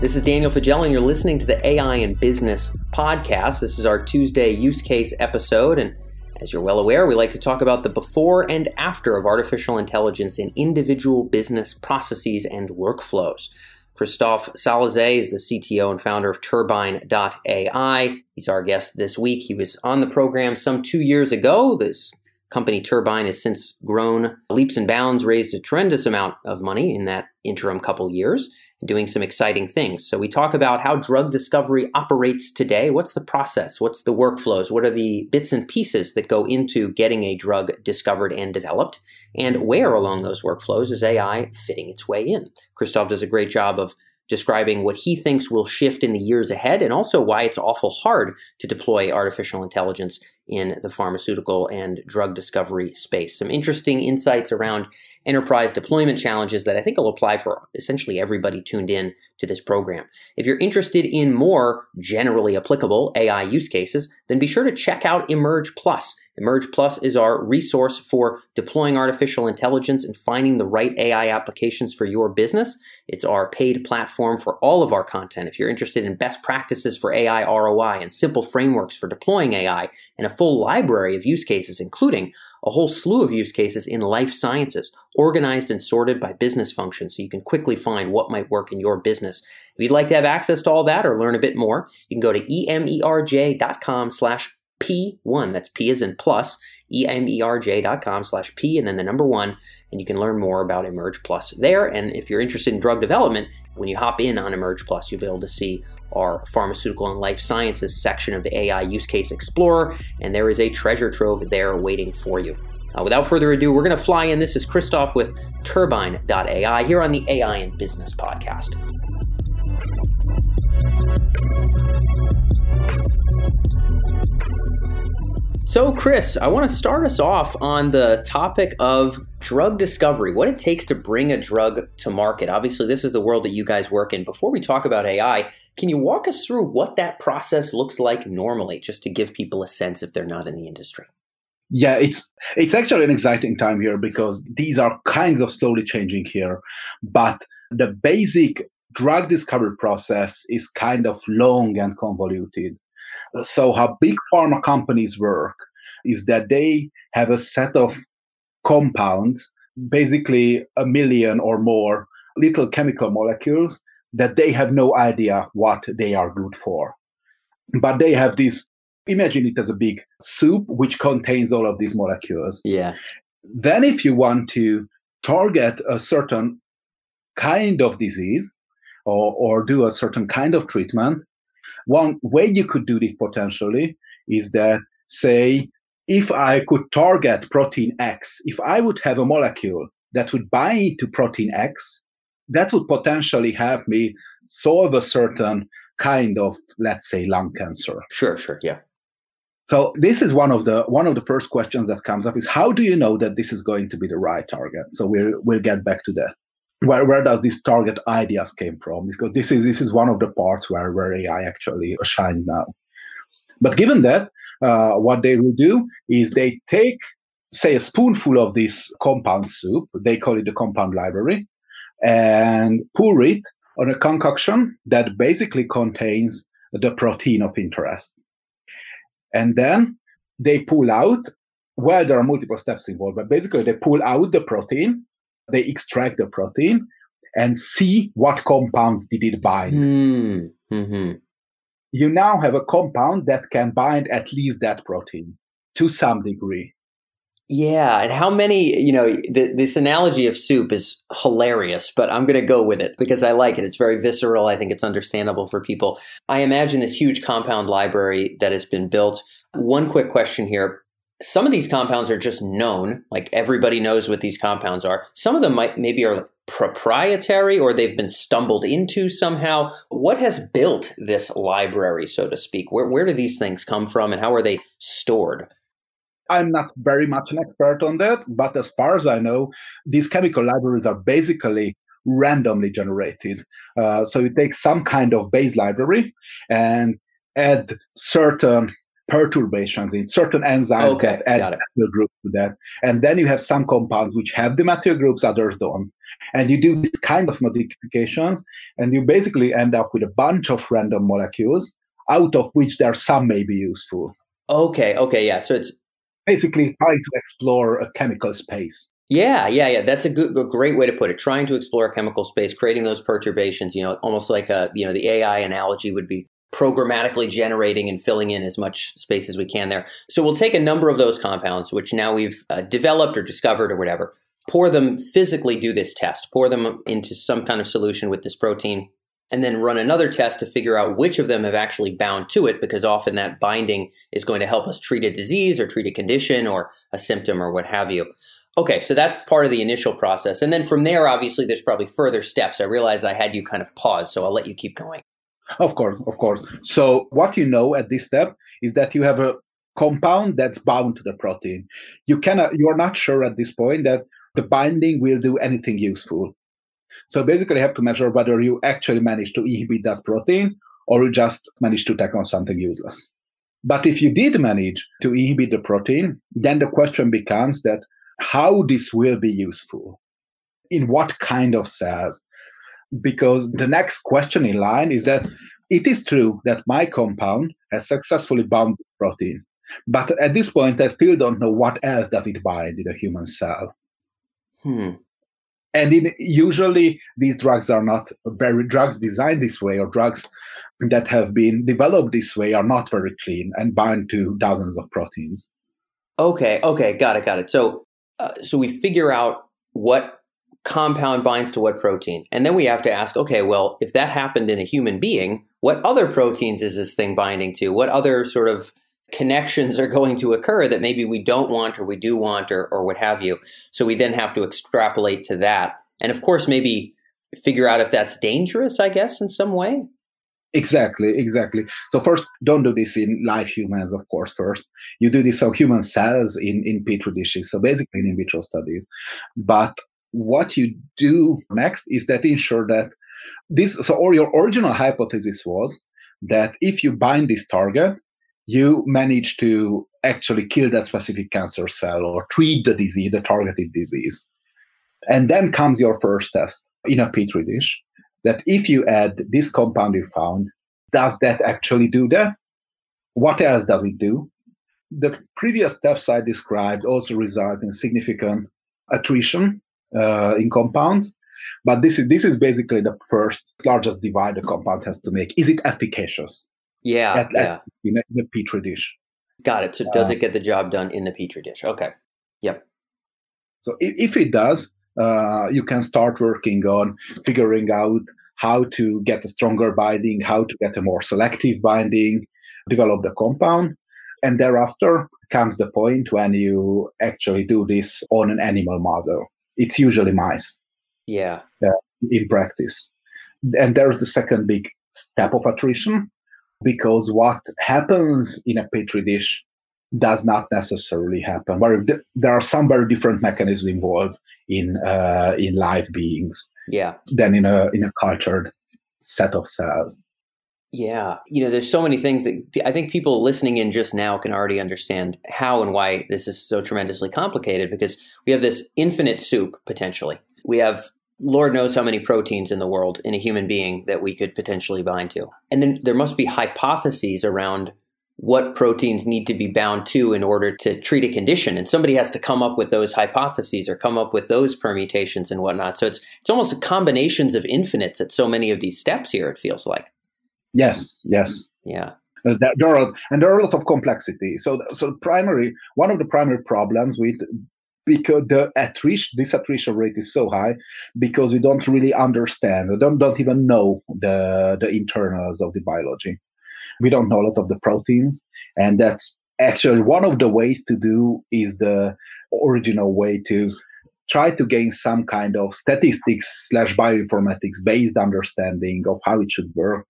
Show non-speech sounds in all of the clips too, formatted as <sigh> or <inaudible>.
This is Daniel Faggella, and you're listening to the AI and Business podcast. This is our Tuesday use case episode, and as you're well aware, we like to talk about the before and after of artificial intelligence in individual business processes and workflows. Christophe Salazet is the CTO and founder of Turbine.ai. He's our guest this week. He was on the program some two years ago. This company Turbine has since grown leaps and bounds, raised a tremendous amount of money in that interim couple years doing some exciting things. So we talk about how drug discovery operates today. What's the process? What's the workflows? What are the bits and pieces that go into getting a drug discovered and developed? And where along those workflows is AI fitting its way in? Christophe does a great job of describing what he thinks will shift in the years ahead and also why it's awful hard to deploy artificial intelligence in the pharmaceutical and drug discovery space. Some interesting insights around enterprise deployment challenges that I think will apply for essentially everybody tuned in to this program. If you're interested in more generally applicable AI use cases, then be sure to check out Emerj Plus. Emerj Plus is our resource for deploying artificial intelligence and finding the right AI applications for your business. It's our paid platform for all of our content. If you're interested in best practices for AI ROI and simple frameworks for deploying AI and a full library of use cases, including a whole slew of use cases in life sciences, organized and sorted by business function so you can quickly find what might work in your business. If you'd like to have access to all that or learn a bit more, you can go to emerj.com slash P1. That's P as in plus, emerj.com slash P and then the number one. And you can learn more about Emerj Plus there. And if you're interested in drug development, when you hop in on Emerj Plus, you'll be able to see our pharmaceutical and life sciences section of the AI Use Case Explorer. And there is a treasure trove there waiting for you. Uh, without further ado, we're going to fly in. This is Christoph with Turbine.ai here on the AI and Business Podcast. So, Chris, I want to start us off on the topic of drug discovery, what it takes to bring a drug to market. Obviously, this is the world that you guys work in. Before we talk about AI, can you walk us through what that process looks like normally, just to give people a sense if they're not in the industry? Yeah, it's it's actually an exciting time here because these are kinds of slowly changing here, but the basic drug discovery process is kind of long and convoluted. So, how big pharma companies work is that they have a set of compounds, basically a million or more little chemical molecules that they have no idea what they are good for. But they have this imagine it as a big soup which contains all of these molecules. Yeah. Then, if you want to target a certain kind of disease or, or do a certain kind of treatment, one way you could do this potentially is that, say, if I could target protein X, if I would have a molecule that would bind to protein X, that would potentially help me solve a certain kind of, let's say, lung cancer. Sure, sure, yeah. So this is one of the one of the first questions that comes up is how do you know that this is going to be the right target? So we'll we'll get back to that where, where does this target ideas came from? Because this is this is one of the parts where, where AI actually shines now. But given that, uh, what they will do is they take, say, a spoonful of this compound soup, they call it the compound library, and pour it on a concoction that basically contains the protein of interest. And then they pull out, well, there are multiple steps involved, but basically they pull out the protein they extract the protein and see what compounds did it bind. Mm, mm-hmm. You now have a compound that can bind at least that protein to some degree. Yeah, and how many, you know, th- this analogy of soup is hilarious, but I'm going to go with it because I like it. It's very visceral. I think it's understandable for people. I imagine this huge compound library that has been built. One quick question here some of these compounds are just known, like everybody knows what these compounds are. Some of them might maybe are proprietary or they've been stumbled into somehow. What has built this library, so to speak? Where, where do these things come from and how are they stored? I'm not very much an expert on that, but as far as I know, these chemical libraries are basically randomly generated. Uh, so you take some kind of base library and add certain perturbations in certain enzymes okay, that add material group to that. And then you have some compounds which have the material groups, others don't. And you do these kind of modifications, and you basically end up with a bunch of random molecules, out of which there are some may be useful. Okay, okay, yeah. So it's basically trying to explore a chemical space. Yeah, yeah, yeah. That's a good, a great way to put it. Trying to explore a chemical space, creating those perturbations. You know, almost like a, you know, the AI analogy would be programmatically generating and filling in as much space as we can there. So we'll take a number of those compounds, which now we've uh, developed or discovered or whatever, pour them physically, do this test, pour them into some kind of solution with this protein, and then run another test to figure out which of them have actually bound to it, because often that binding is going to help us treat a disease or treat a condition or a symptom or what have you. Okay, so that's part of the initial process. And then from there, obviously, there's probably further steps. I realize I had you kind of pause, so I'll let you keep going. Of course, of course. So what you know at this step is that you have a compound that's bound to the protein. You cannot you are not sure at this point that the binding will do anything useful. So basically you have to measure whether you actually manage to inhibit that protein or you just manage to tack on something useless. But if you did manage to inhibit the protein, then the question becomes that how this will be useful. In what kind of cells? Because the next question in line is that it is true that my compound has successfully bound protein, but at this point I still don't know what else does it bind in a human cell. Hmm. And in, usually these drugs are not very drugs designed this way or drugs that have been developed this way are not very clean and bind to dozens of proteins. Okay, okay, got it, got it. So, uh, so we figure out what compound binds to what protein. And then we have to ask, okay, well, if that happened in a human being, what other proteins is this thing binding to? What other sort of connections are going to occur that maybe we don't want or we do want or, or what have you? So we then have to extrapolate to that. And of course, maybe figure out if that's dangerous, I guess, in some way. Exactly, exactly. So first, don't do this in live humans, of course. First, you do this on human cells in in petri dishes. So basically, in in vitro studies. But what you do next is that ensure that this so or your original hypothesis was that if you bind this target you manage to actually kill that specific cancer cell or treat the disease the targeted disease. And then comes your first test in a petri dish that if you add this compound you found does that actually do that? What else does it do? The previous steps i described also result in significant attrition uh, in compounds. But this is this is basically the first largest divide the compound has to make. Is it efficacious? Yeah, at, yeah. At, in, a, in, a, petri dish. Got it. So does uh, it get the job done in the petri dish? Okay. Yep. So if, if it does, uh, you can start working on figuring out how to get a stronger binding, how to get a more selective binding, develop the compound. And thereafter comes the point when you actually do this on an animal model it's usually mice. Yeah. Uh, in practice. And there's the second big step of attrition because what happens in a petri dish does not necessarily happen. Where there are some very different mechanisms involved in uh, in live beings. Yeah. Than in a in a cultured set of cells. Yeah, you know, there's so many things that I think people listening in just now can already understand how and why this is so tremendously complicated because we have this infinite soup potentially. We have Lord knows how many proteins in the world in a human being that we could potentially bind to. And then there must be hypotheses around what proteins need to be bound to in order to treat a condition. And somebody has to come up with those hypotheses or come up with those permutations and whatnot. So it's it's almost a combinations of infinites at so many of these steps here, it feels like. Yes, yes. Yeah. Uh, there are and there are a lot of complexity. So, so primary one of the primary problems with because the attrition this attrition rate is so high because we don't really understand, we don't don't even know the the internals of the biology. We don't know a lot of the proteins, and that's actually one of the ways to do is the original way to try to gain some kind of statistics slash bioinformatics based understanding of how it should work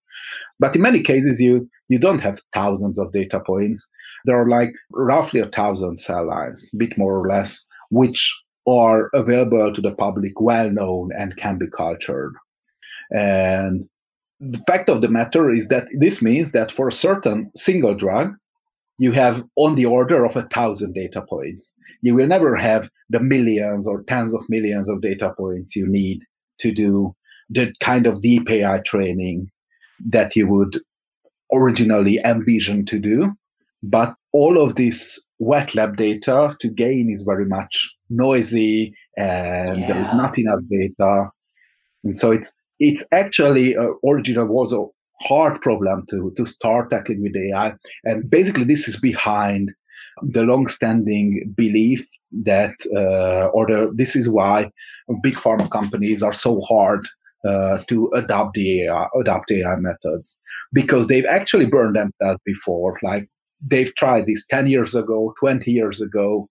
but in many cases, you you don't have thousands of data points. There are like roughly a thousand cell lines, a bit more or less, which are available to the public, well known, and can be cultured. And the fact of the matter is that this means that for a certain single drug, you have on the order of a thousand data points. You will never have the millions or tens of millions of data points you need to do the kind of deep AI training that you would originally envision to do. But all of this wet lab data to gain is very much noisy and yeah. there is not enough data. And so it's it's actually uh, original was a hard problem to to start tackling with AI. And basically this is behind the long-standing belief that uh, or the, this is why big pharma companies are so hard uh, to adopt the AI, adopt AI methods because they've actually burned themselves before. Like they've tried this 10 years ago, 20 years ago,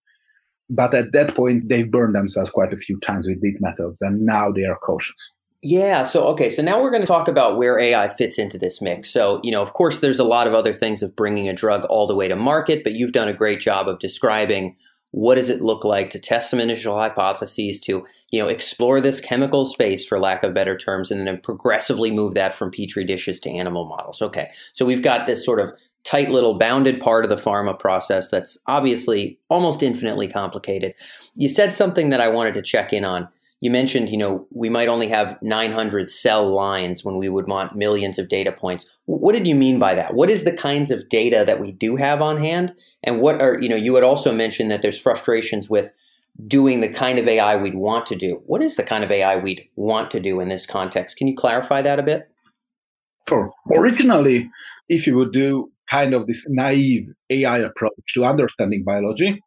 but at that point they've burned themselves quite a few times with these methods and now they are cautious. Yeah. So, okay. So now we're going to talk about where AI fits into this mix. So, you know, of course, there's a lot of other things of bringing a drug all the way to market, but you've done a great job of describing what does it look like to test some initial hypotheses to you know explore this chemical space for lack of better terms and then progressively move that from petri dishes to animal models? Okay so we've got this sort of tight little bounded part of the pharma process that's obviously almost infinitely complicated. You said something that i wanted to check in on you mentioned, you know, we might only have 900 cell lines when we would want millions of data points. What did you mean by that? What is the kinds of data that we do have on hand? And what are, you know, you had also mentioned that there's frustrations with doing the kind of AI we'd want to do. What is the kind of AI we'd want to do in this context? Can you clarify that a bit? Sure. Originally, if you would do kind of this naive AI approach to understanding biology,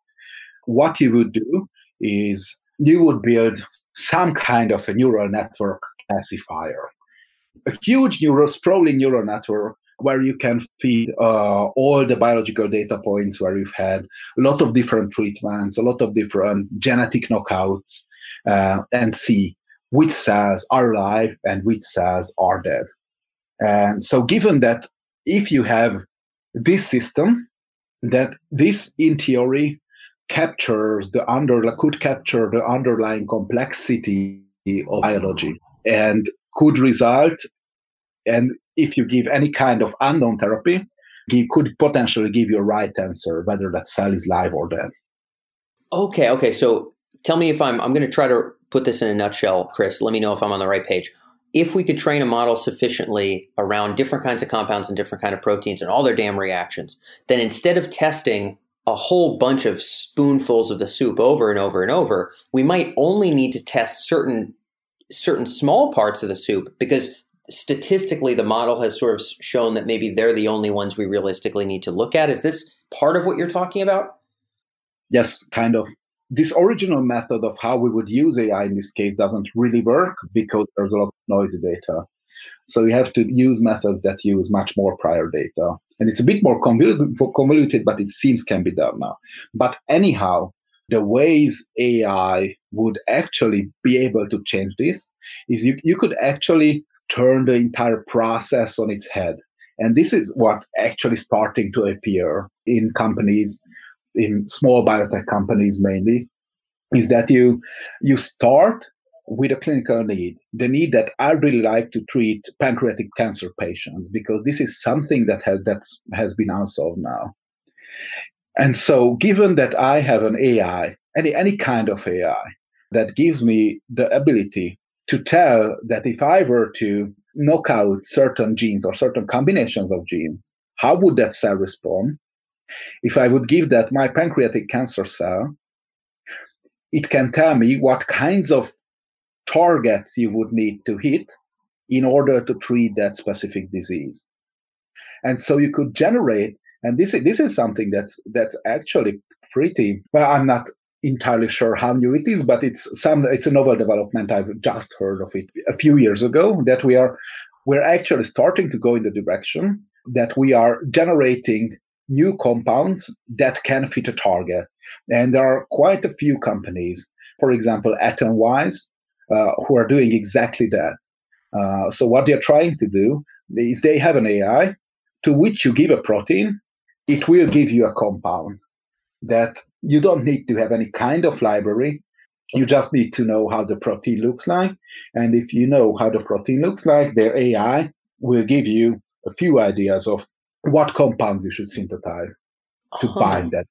what you would do is you would build some kind of a neural network classifier. A huge neural, sprawling neural network where you can feed uh, all the biological data points where you've had a lot of different treatments, a lot of different genetic knockouts, uh, and see which cells are alive and which cells are dead. And so, given that if you have this system, that this in theory captures the under could capture the underlying complexity of biology and could result and if you give any kind of unknown therapy give, could potentially give you a right answer whether that cell is live or dead. Okay okay so tell me if i'm i'm going to try to put this in a nutshell chris. Let me know if i'm on the right page. If we could train a model sufficiently around different kinds of compounds and different kind of proteins and all their damn reactions then instead of testing a whole bunch of spoonfuls of the soup over and over and over, we might only need to test certain certain small parts of the soup because statistically the model has sort of shown that maybe they're the only ones we realistically need to look at. Is this part of what you're talking about? Yes, kind of. This original method of how we would use AI in this case doesn't really work because there's a lot of noisy data. So you have to use methods that use much more prior data. And it's a bit more convoluted, but it seems can be done now. But anyhow, the ways AI would actually be able to change this is you, you could actually turn the entire process on its head. And this is what actually starting to appear in companies, in small biotech companies mainly, is that you you start with a clinical need, the need that I really like to treat pancreatic cancer patients because this is something that has that has been unsolved now. And so, given that I have an AI, any any kind of AI that gives me the ability to tell that if I were to knock out certain genes or certain combinations of genes, how would that cell respond? If I would give that my pancreatic cancer cell, it can tell me what kinds of targets you would need to hit in order to treat that specific disease. And so you could generate, and this is, this is something that's that's actually pretty. Well, I'm not entirely sure how new it is, but it's some it's a novel development. I've just heard of it a few years ago that we are we're actually starting to go in the direction that we are generating new compounds that can fit a target. And there are quite a few companies, for example, Atomwise, uh, who are doing exactly that. Uh, so what they're trying to do is they have an AI to which you give a protein, it will give you a compound that you don't need to have any kind of library. You just need to know how the protein looks like. And if you know how the protein looks like, their AI will give you a few ideas of what compounds you should synthesize. to huh. bind that.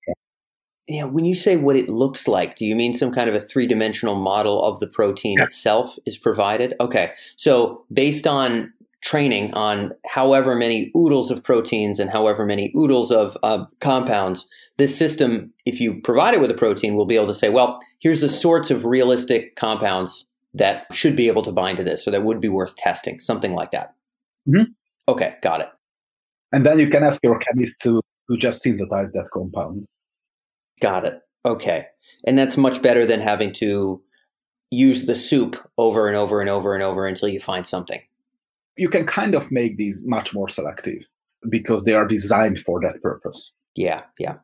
Yeah, when you say what it looks like, do you mean some kind of a three dimensional model of the protein yeah. itself is provided? Okay. So, based on training on however many oodles of proteins and however many oodles of uh, compounds, this system, if you provide it with a protein, will be able to say, well, here's the sorts of realistic compounds that should be able to bind to this, so that would be worth testing, something like that. Mm-hmm. Okay, got it. And then you can ask your chemist to, to just synthesize that compound. Got it. Okay. And that's much better than having to use the soup over and over and over and over until you find something. You can kind of make these much more selective because they are designed for that purpose. Yeah, yeah.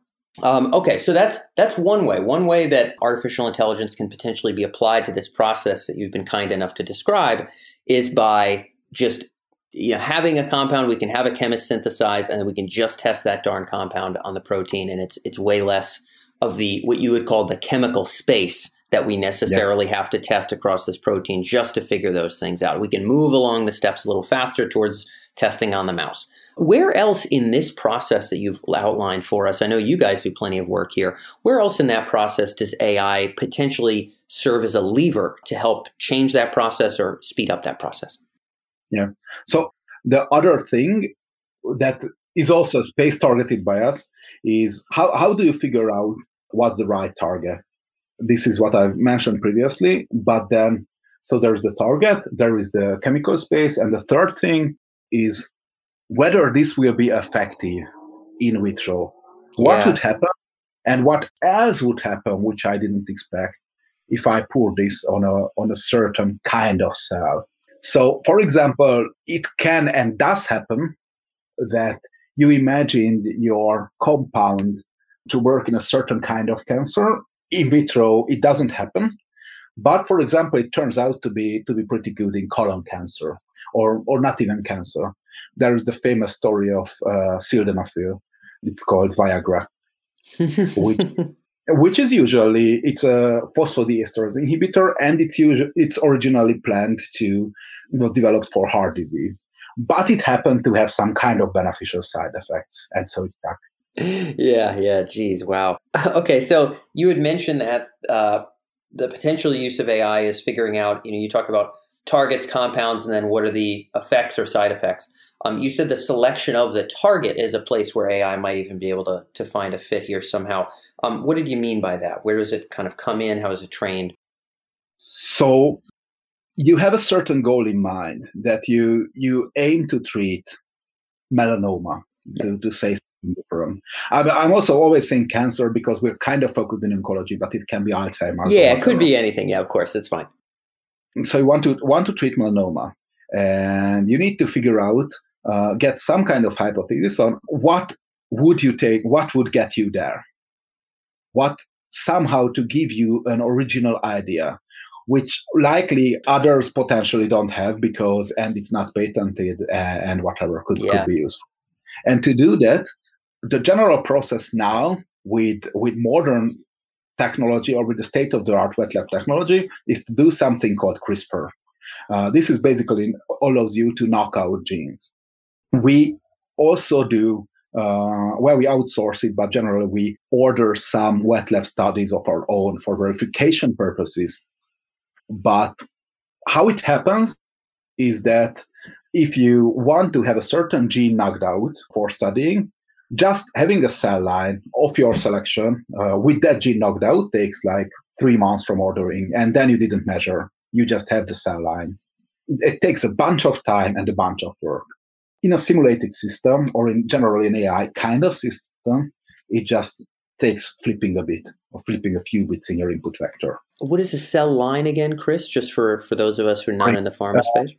Um, okay, so that's that's one way. One way that artificial intelligence can potentially be applied to this process that you've been kind enough to describe is by just you know having a compound we can have a chemist synthesize and then we can just test that darn compound on the protein and it's it's way less of the what you would call the chemical space that we necessarily have to test across this protein just to figure those things out. We can move along the steps a little faster towards testing on the mouse. Where else in this process that you've outlined for us? I know you guys do plenty of work here. Where else in that process does AI potentially serve as a lever to help change that process or speed up that process? Yeah. So the other thing that is also space targeted by us is how, how do you figure out what's the right target? This is what I've mentioned previously, but then so there's the target, there is the chemical space, and the third thing is whether this will be effective in vitro. What yeah. would happen and what else would happen, which I didn't expect if I pour this on a on a certain kind of cell. So, for example, it can and does happen that you imagine your compound to work in a certain kind of cancer. In vitro, it doesn't happen. But for example, it turns out to be to be pretty good in colon cancer, or or not even cancer. There is the famous story of uh, sildenafil. It's called Viagra, <laughs> which, which is usually it's a phosphodiesterase inhibitor, and it's usually it's originally planned to it was developed for heart disease but it happened to have some kind of beneficial side effects, and so it's stuck. Yeah, yeah, geez, wow. <laughs> Okay, so you had mentioned that uh, the potential use of AI is figuring out. You know, you talked about targets, compounds, and then what are the effects or side effects. Um, you said the selection of the target is a place where AI might even be able to to find a fit here somehow. Um, what did you mean by that? Where does it kind of come in? How is it trained? So you have a certain goal in mind that you you aim to treat melanoma to, to say from. I'm also always saying cancer because we're kind of focused in oncology, but it can be Alzheimer's. Yeah, it could be anything. Yeah, of course, it's fine. So you want to want to treat melanoma, and you need to figure out, uh, get some kind of hypothesis on what would you take, what would get you there, what somehow to give you an original idea which likely others potentially don't have because and it's not patented and, and whatever could, yeah. could be used. And to do that the general process now with with modern technology or with the state of the art wet lab technology is to do something called crispr. Uh, this is basically allows you to knock out genes. We also do uh, where we outsource it, but generally we order some wet lab studies of our own for verification purposes but how it happens is that if you want to have a certain gene knocked out for studying, just having a cell line of your selection uh, with that gene knocked out takes like three months from ordering, and then you didn't measure. You just have the cell lines. It takes a bunch of time and a bunch of work. In a simulated system, or in generally an AI kind of system, it just takes flipping a bit or flipping a few bits in your input vector. What is a cell line again, Chris? Just for, for those of us who are not in the pharma uh, space?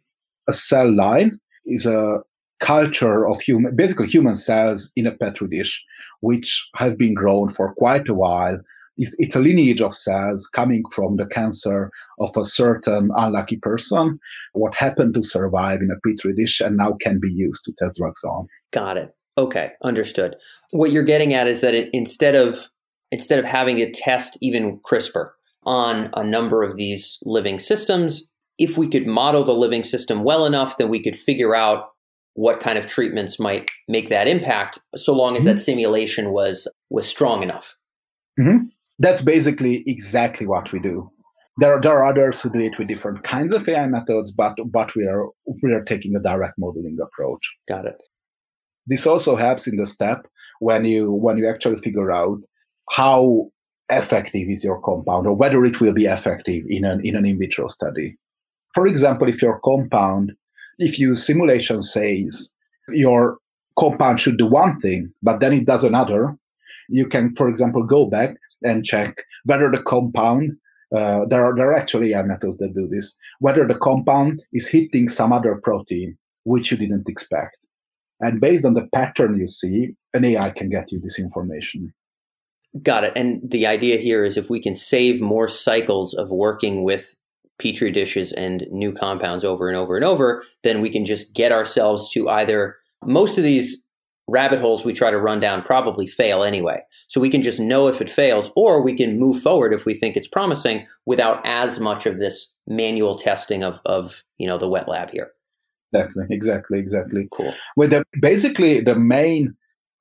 A cell line is a culture of human, basically human cells in a petri dish, which have been grown for quite a while. It's, it's a lineage of cells coming from the cancer of a certain unlucky person, what happened to survive in a petri dish and now can be used to test drugs on. Got it. Okay, understood. What you're getting at is that it, instead of instead of having to test even CRISPR on a number of these living systems, if we could model the living system well enough, then we could figure out what kind of treatments might make that impact, so long as mm-hmm. that simulation was was strong enough. Mm-hmm. That's basically exactly what we do. There, are, there are others who do it with different kinds of AI methods, but but we are we are taking a direct modeling approach. Got it. This also helps in the step when you when you actually figure out how effective is your compound or whether it will be effective in an in an in vitro study. For example, if your compound, if your simulation says your compound should do one thing, but then it does another, you can, for example, go back and check whether the compound uh, there are there are actually methods that do this. Whether the compound is hitting some other protein which you didn't expect, and based on the pattern you see, an AI can get you this information. Got it. And the idea here is if we can save more cycles of working with petri dishes and new compounds over and over and over, then we can just get ourselves to either most of these rabbit holes we try to run down probably fail anyway. So we can just know if it fails, or we can move forward if we think it's promising without as much of this manual testing of, of you know the wet lab here. Exactly, exactly, exactly. Cool. With the basically the main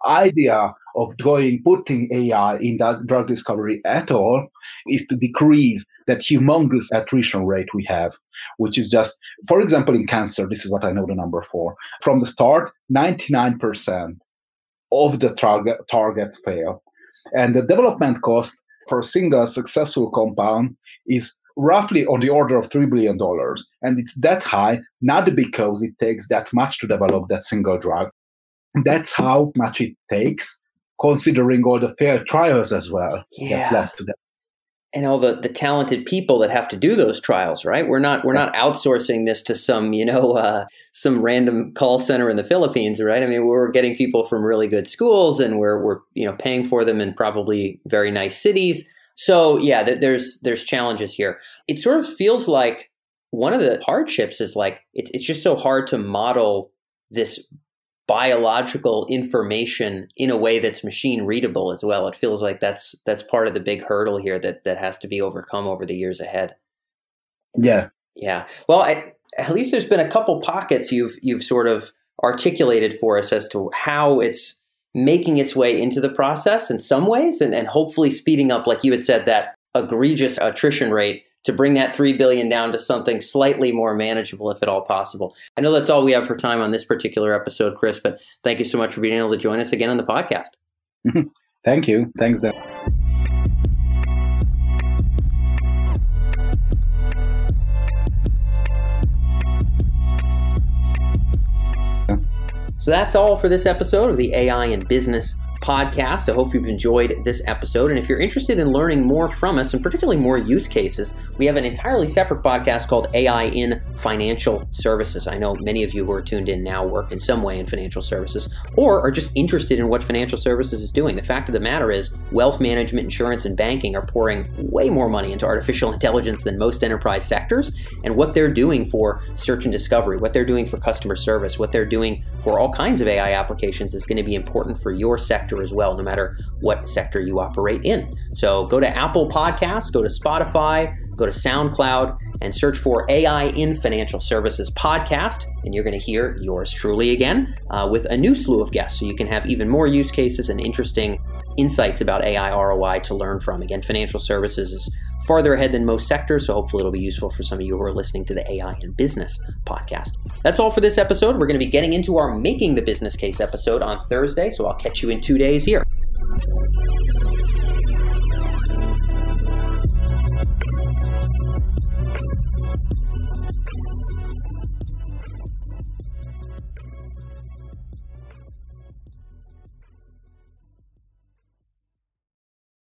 idea of going putting AI in that drug discovery at all is to decrease that humongous attrition rate we have, which is just, for example, in cancer, this is what I know the number for. From the start, 99% of the target, targets fail. And the development cost for a single successful compound is roughly on the order of $3 billion. And it's that high, not because it takes that much to develop that single drug. That's how much it takes, considering all the fair trials as well yeah. that led to that and all the, the talented people that have to do those trials, right? We're not we're not outsourcing this to some you know <laughs> uh, some random call center in the Philippines, right? I mean, we're getting people from really good schools, and we're we're you know paying for them in probably very nice cities. So yeah, there's there's challenges here. It sort of feels like one of the hardships is like it's it's just so hard to model this biological information in a way that's machine readable as well. It feels like that's that's part of the big hurdle here that that has to be overcome over the years ahead. Yeah. Yeah. Well, I, at least there's been a couple pockets you've you've sort of articulated for us as to how it's making its way into the process in some ways and, and hopefully speeding up like you had said that egregious attrition rate to bring that 3 billion down to something slightly more manageable if at all possible. I know that's all we have for time on this particular episode, Chris, but thank you so much for being able to join us again on the podcast. <laughs> thank you. Thanks, Dan. So that's all for this episode of the AI and Business podcast. I hope you've enjoyed this episode. And if you're interested in learning more from us, and particularly more use cases, we have an entirely separate podcast called AI in Financial Services. I know many of you who are tuned in now work in some way in financial services or are just interested in what financial services is doing. The fact of the matter is, wealth management, insurance, and banking are pouring way more money into artificial <laughs> intelligence than most enterprise sectors. And what they're doing for search and discovery, what they're doing for customer service, what they're doing for all kinds of AI applications is going to be important for your sector sector as well, no matter what sector you operate in. So go to Apple Podcasts, go to Spotify, go to SoundCloud, and search for AI in Financial Services podcast, and you're going to hear yours truly again uh, with a new slew of guests. So you can have even more use cases and interesting insights about AI ROI to learn from. Again, financial services is farther ahead than most sectors, so hopefully it'll be useful for some of you who are listening to the AI and Business podcast. That's all for this episode. We're going to be getting into our Making the Business Case episode on Thursday, so I'll catch you in two days here.